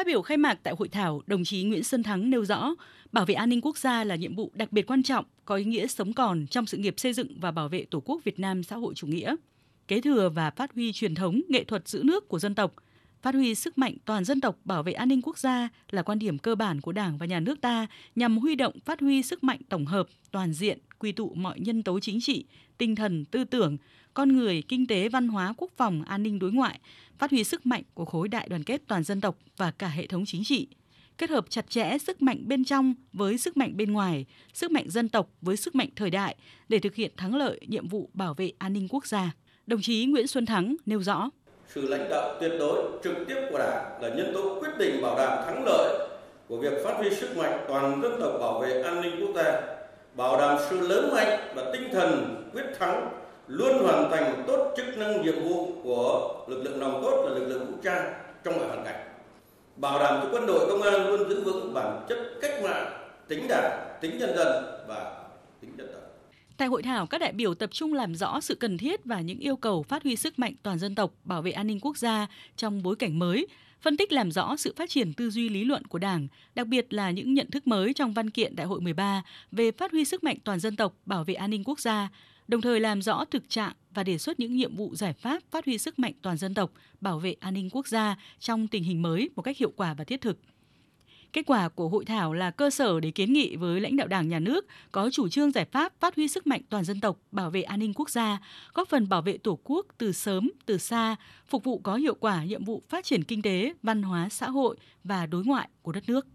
Phát biểu khai mạc tại hội thảo, đồng chí Nguyễn Xuân Thắng nêu rõ, bảo vệ an ninh quốc gia là nhiệm vụ đặc biệt quan trọng, có ý nghĩa sống còn trong sự nghiệp xây dựng và bảo vệ Tổ quốc Việt Nam xã hội chủ nghĩa. Kế thừa và phát huy truyền thống nghệ thuật giữ nước của dân tộc, phát huy sức mạnh toàn dân tộc bảo vệ an ninh quốc gia là quan điểm cơ bản của Đảng và nhà nước ta nhằm huy động phát huy sức mạnh tổng hợp, toàn diện, quy tụ mọi nhân tố chính trị, tinh thần, tư tưởng, con người, kinh tế, văn hóa, quốc phòng, an ninh đối ngoại, phát huy sức mạnh của khối đại đoàn kết toàn dân tộc và cả hệ thống chính trị kết hợp chặt chẽ sức mạnh bên trong với sức mạnh bên ngoài, sức mạnh dân tộc với sức mạnh thời đại để thực hiện thắng lợi nhiệm vụ bảo vệ an ninh quốc gia. Đồng chí Nguyễn Xuân Thắng nêu rõ: sự lãnh đạo tuyệt đối trực tiếp của Đảng là nhân tố quyết định bảo đảm thắng lợi của việc phát huy sức mạnh toàn dân tộc bảo vệ an ninh quốc gia, bảo đảm sự lớn mạnh và tinh thần quyết thắng luôn hoàn thành tốt chức năng nhiệm vụ của lực lượng nòng cốt là lực lượng vũ trang trong mọi hoàn cảnh. Bảo đảm cho quân đội công an luôn giữ vững bản chất cách mạng tính đảng tính nhân dân và tính dân tộc. Tại hội thảo, các đại biểu tập trung làm rõ sự cần thiết và những yêu cầu phát huy sức mạnh toàn dân tộc, bảo vệ an ninh quốc gia trong bối cảnh mới, phân tích làm rõ sự phát triển tư duy lý luận của Đảng, đặc biệt là những nhận thức mới trong văn kiện Đại hội 13 về phát huy sức mạnh toàn dân tộc, bảo vệ an ninh quốc gia, đồng thời làm rõ thực trạng và đề xuất những nhiệm vụ giải pháp phát huy sức mạnh toàn dân tộc, bảo vệ an ninh quốc gia trong tình hình mới một cách hiệu quả và thiết thực. Kết quả của hội thảo là cơ sở để kiến nghị với lãnh đạo Đảng nhà nước có chủ trương giải pháp phát huy sức mạnh toàn dân tộc, bảo vệ an ninh quốc gia, góp phần bảo vệ Tổ quốc từ sớm, từ xa, phục vụ có hiệu quả nhiệm vụ phát triển kinh tế, văn hóa, xã hội và đối ngoại của đất nước.